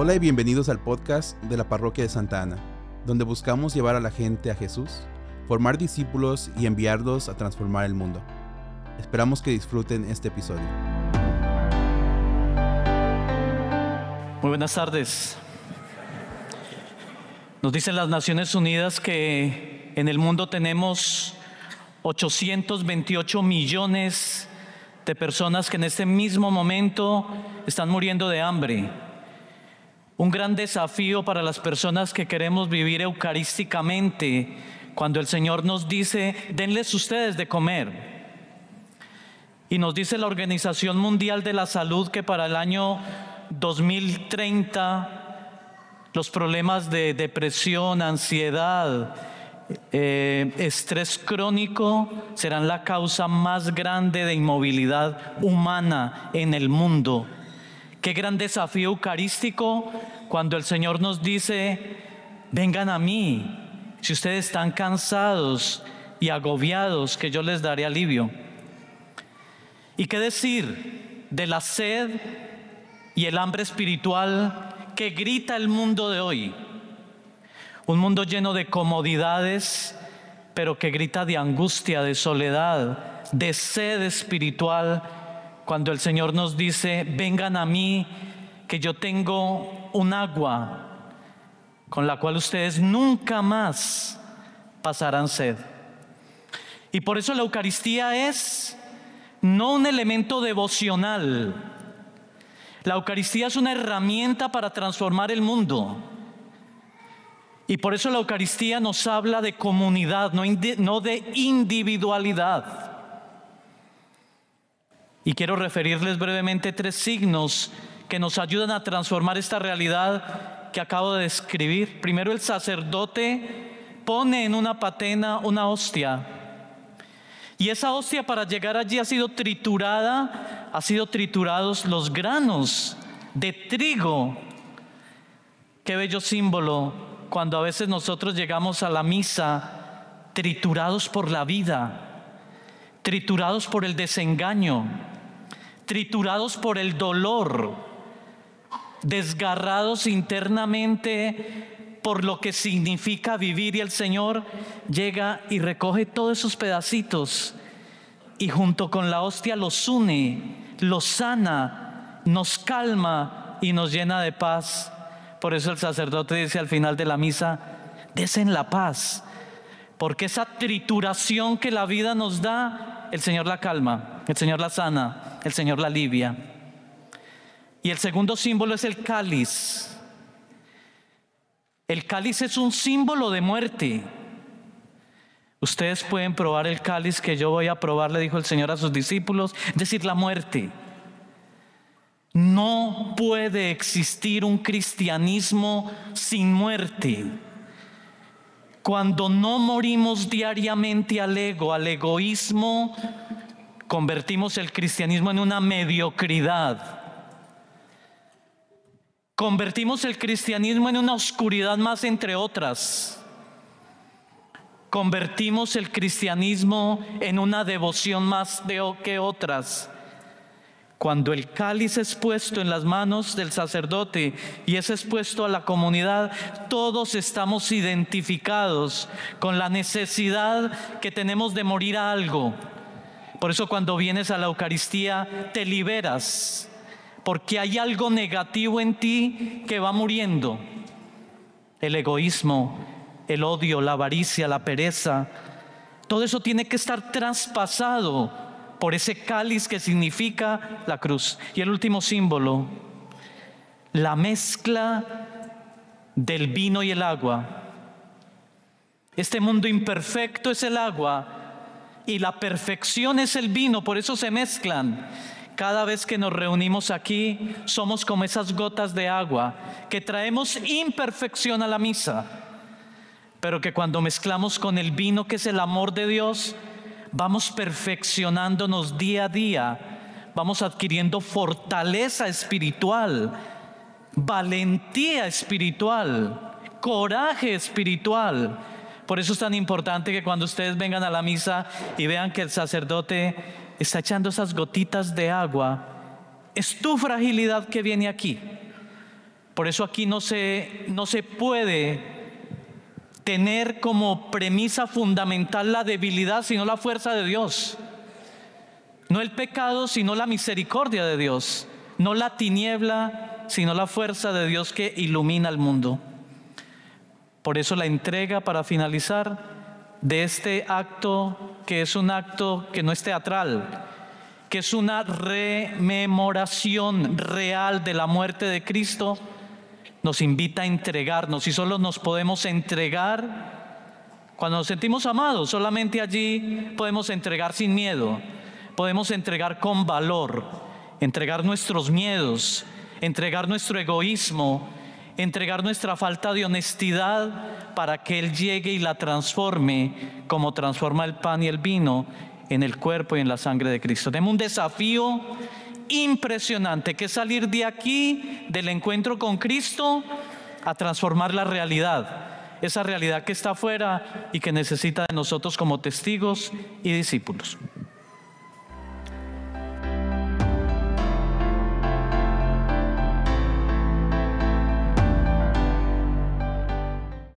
Hola y bienvenidos al podcast de la Parroquia de Santa Ana, donde buscamos llevar a la gente a Jesús, formar discípulos y enviarlos a transformar el mundo. Esperamos que disfruten este episodio. Muy buenas tardes. Nos dicen las Naciones Unidas que en el mundo tenemos 828 millones de personas que en este mismo momento están muriendo de hambre. Un gran desafío para las personas que queremos vivir eucarísticamente cuando el Señor nos dice, denles ustedes de comer. Y nos dice la Organización Mundial de la Salud que para el año 2030 los problemas de depresión, ansiedad, eh, estrés crónico serán la causa más grande de inmovilidad humana en el mundo. Qué gran desafío eucarístico cuando el Señor nos dice, vengan a mí, si ustedes están cansados y agobiados, que yo les daré alivio. ¿Y qué decir de la sed y el hambre espiritual que grita el mundo de hoy? Un mundo lleno de comodidades, pero que grita de angustia, de soledad, de sed espiritual, cuando el Señor nos dice, vengan a mí, que yo tengo un agua con la cual ustedes nunca más pasarán sed. Y por eso la Eucaristía es no un elemento devocional. La Eucaristía es una herramienta para transformar el mundo. Y por eso la Eucaristía nos habla de comunidad, no, de individualidad. Y quiero referirles brevemente tres signos que nos ayudan a transformar esta realidad que acabo de describir. Primero, el sacerdote pone en una patena una hostia. Y esa hostia para llegar allí ha sido triturada, ha sido triturados los granos de trigo. Qué bello símbolo cuando a veces nosotros llegamos a la misa triturados por la vida, triturados por el desengaño, triturados por el dolor, desgarrados internamente por lo que significa vivir y el Señor llega y recoge todos esos pedacitos y junto con la hostia los une, los sana, nos calma y nos llena de paz. Por eso el sacerdote dice al final de la misa, desen la paz, porque esa trituración que la vida nos da, el Señor la calma, el Señor la sana, el Señor la alivia. Y el segundo símbolo es el cáliz. El cáliz es un símbolo de muerte. Ustedes pueden probar el cáliz que yo voy a probar, le dijo el Señor a sus discípulos, es decir, la muerte. No puede existir un cristianismo sin muerte. Cuando no morimos diariamente al ego, al egoísmo, convertimos el cristianismo en una mediocridad Convertimos el cristianismo en una oscuridad más entre otras. Convertimos el cristianismo en una devoción más de que otras. Cuando el cáliz es puesto en las manos del sacerdote y es expuesto a la comunidad, todos estamos identificados con la necesidad que tenemos de morir a algo. Por eso cuando vienes a la Eucaristía te liberas porque hay algo negativo en ti que va muriendo. El egoísmo, el odio, la avaricia, la pereza, todo eso tiene que estar traspasado por ese cáliz que significa la cruz. Y el último símbolo, la mezcla del vino y el agua. Este mundo imperfecto es el agua y la perfección es el vino, por eso se mezclan. Cada vez que nos reunimos aquí, somos como esas gotas de agua que traemos imperfección a la misa, pero que cuando mezclamos con el vino que es el amor de Dios, vamos perfeccionándonos día a día, vamos adquiriendo fortaleza espiritual, valentía espiritual, coraje espiritual. Por eso es tan importante que cuando ustedes vengan a la misa y vean que el sacerdote está echando esas gotitas de agua, es tu fragilidad que viene aquí. Por eso aquí no se, no se puede tener como premisa fundamental la debilidad, sino la fuerza de Dios. No el pecado, sino la misericordia de Dios. No la tiniebla, sino la fuerza de Dios que ilumina al mundo. Por eso la entrega para finalizar de este acto, que es un acto que no es teatral, que es una rememoración real de la muerte de Cristo, nos invita a entregarnos y solo nos podemos entregar cuando nos sentimos amados. Solamente allí podemos entregar sin miedo, podemos entregar con valor, entregar nuestros miedos, entregar nuestro egoísmo, entregar nuestra falta de honestidad para que Él llegue y la transforme como transforma el pan y el vino en el cuerpo y en la sangre de Cristo. Tenemos un desafío impresionante, que es salir de aquí, del encuentro con Cristo, a transformar la realidad, esa realidad que está afuera y que necesita de nosotros como testigos y discípulos.